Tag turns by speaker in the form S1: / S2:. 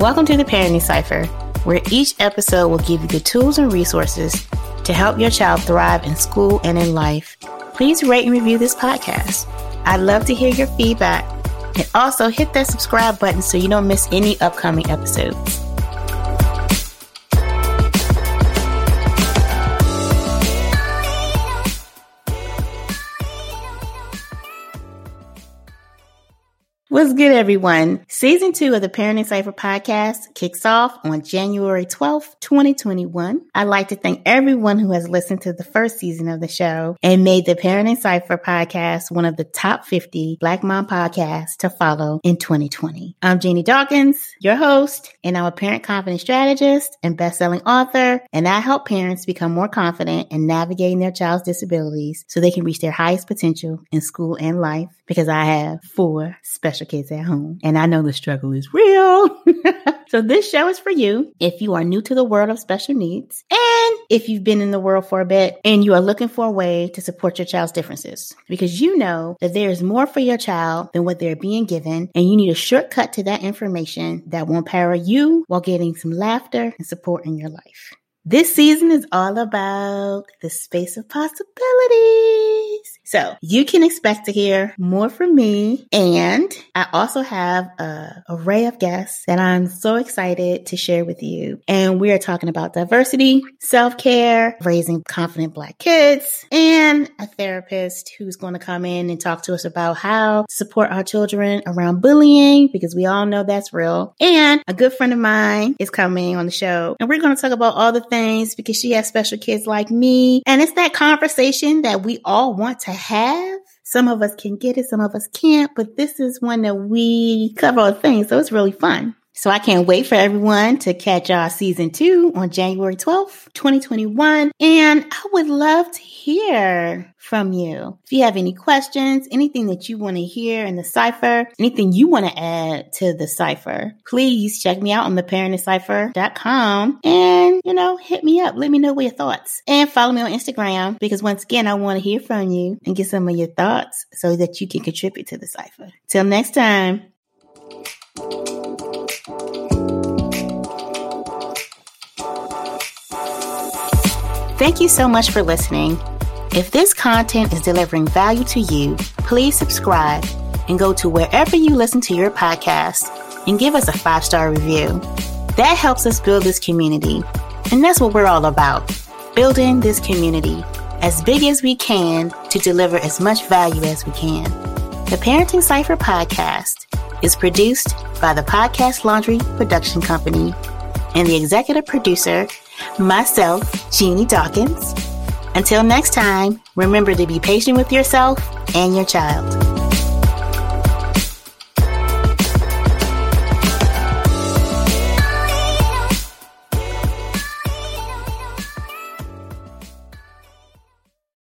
S1: Welcome to the Parenting Cipher, where each episode will give you the tools and resources to help your child thrive in school and in life. Please rate and review this podcast. I'd love to hear your feedback. And also hit that subscribe button so you don't miss any upcoming episodes. What's good, everyone? Season two of the Parenting Cipher podcast kicks off on January 12th, 2021. I'd like to thank everyone who has listened to the first season of the show and made the Parenting Cipher podcast one of the top 50 Black mom podcasts to follow in 2020. I'm Genie Dawkins, your host, and I'm a parent confidence strategist and best-selling author, and I help parents become more confident in navigating their child's disabilities so they can reach their highest potential in school and life because I have four special kids at home and I know the struggle is real. so this show is for you if you are new to the world of special needs and if you've been in the world for a bit and you are looking for a way to support your child's differences because you know that there is more for your child than what they're being given and you need a shortcut to that information that will empower you while getting some laughter and support in your life. This season is all about the space of possibilities. So you can expect to hear more from me. And I also have a array of guests that I'm so excited to share with you. And we are talking about diversity, self-care, raising confident black kids, and a therapist who's going to come in and talk to us about how to support our children around bullying because we all know that's real. And a good friend of mine is coming on the show and we're going to talk about all the things because she has special kids like me. And it's that conversation that we all want to have. Some of us can get it, some of us can't, but this is one that we cover all things. So it's really fun. So I can't wait for everyone to catch our season two on January 12th, 2021. And I would love to hear from you. If you have any questions, anything that you want to hear in the cipher, anything you want to add to the cipher, please check me out on theparentingcipher.com and, you know, hit me up. Let me know what your thoughts and follow me on Instagram because once again, I want to hear from you and get some of your thoughts so that you can contribute to the cipher. Till next time. Thank you so much for listening. If this content is delivering value to you, please subscribe and go to wherever you listen to your podcast and give us a five star review. That helps us build this community. And that's what we're all about building this community as big as we can to deliver as much value as we can. The Parenting Cipher podcast is produced by the Podcast Laundry Production Company and the executive producer myself, Genie Dawkins. Until next time, remember to be patient with yourself and your child.